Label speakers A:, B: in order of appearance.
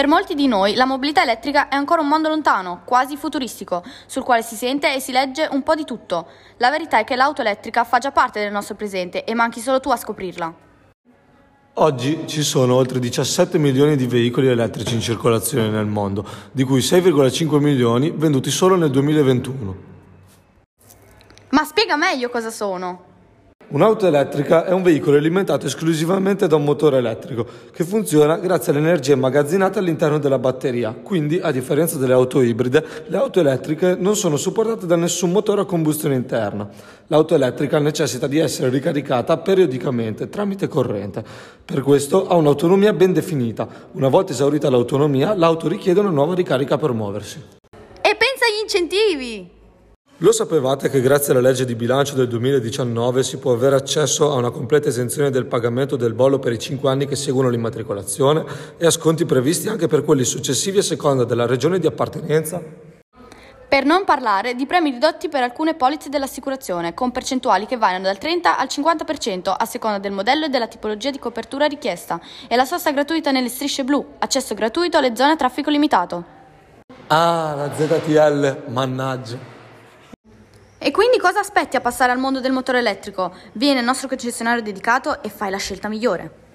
A: Per molti di noi la mobilità elettrica è ancora un mondo lontano, quasi futuristico, sul quale si sente e si legge un po' di tutto. La verità è che l'auto elettrica fa già parte del nostro presente e manchi solo tu a scoprirla.
B: Oggi ci sono oltre 17 milioni di veicoli elettrici in circolazione nel mondo, di cui 6,5 milioni venduti solo nel 2021.
A: Ma spiega meglio cosa sono.
B: Un'auto elettrica è un veicolo alimentato esclusivamente da un motore elettrico che funziona grazie all'energia immagazzinata all'interno della batteria. Quindi, a differenza delle auto ibride, le auto elettriche non sono supportate da nessun motore a combustione interna. L'auto elettrica necessita di essere ricaricata periodicamente tramite corrente. Per questo ha un'autonomia ben definita. Una volta esaurita l'autonomia, l'auto richiede una nuova ricarica per muoversi.
A: E pensa agli incentivi!
B: Lo sapevate che grazie alla legge di bilancio del 2019 si può avere accesso a una completa esenzione del pagamento del bollo per i 5 anni che seguono l'immatricolazione e a sconti previsti anche per quelli successivi a seconda della regione di appartenenza?
A: Per non parlare di premi ridotti per alcune polizze dell'assicurazione, con percentuali che variano dal 30 al 50% a seconda del modello e della tipologia di copertura richiesta, e la sosta gratuita nelle strisce blu, accesso gratuito alle zone a traffico limitato.
B: Ah, la ZTL, mannaggia.
A: E quindi cosa aspetti a passare al mondo del motore elettrico? Vieni al nostro concessionario dedicato e fai la scelta migliore.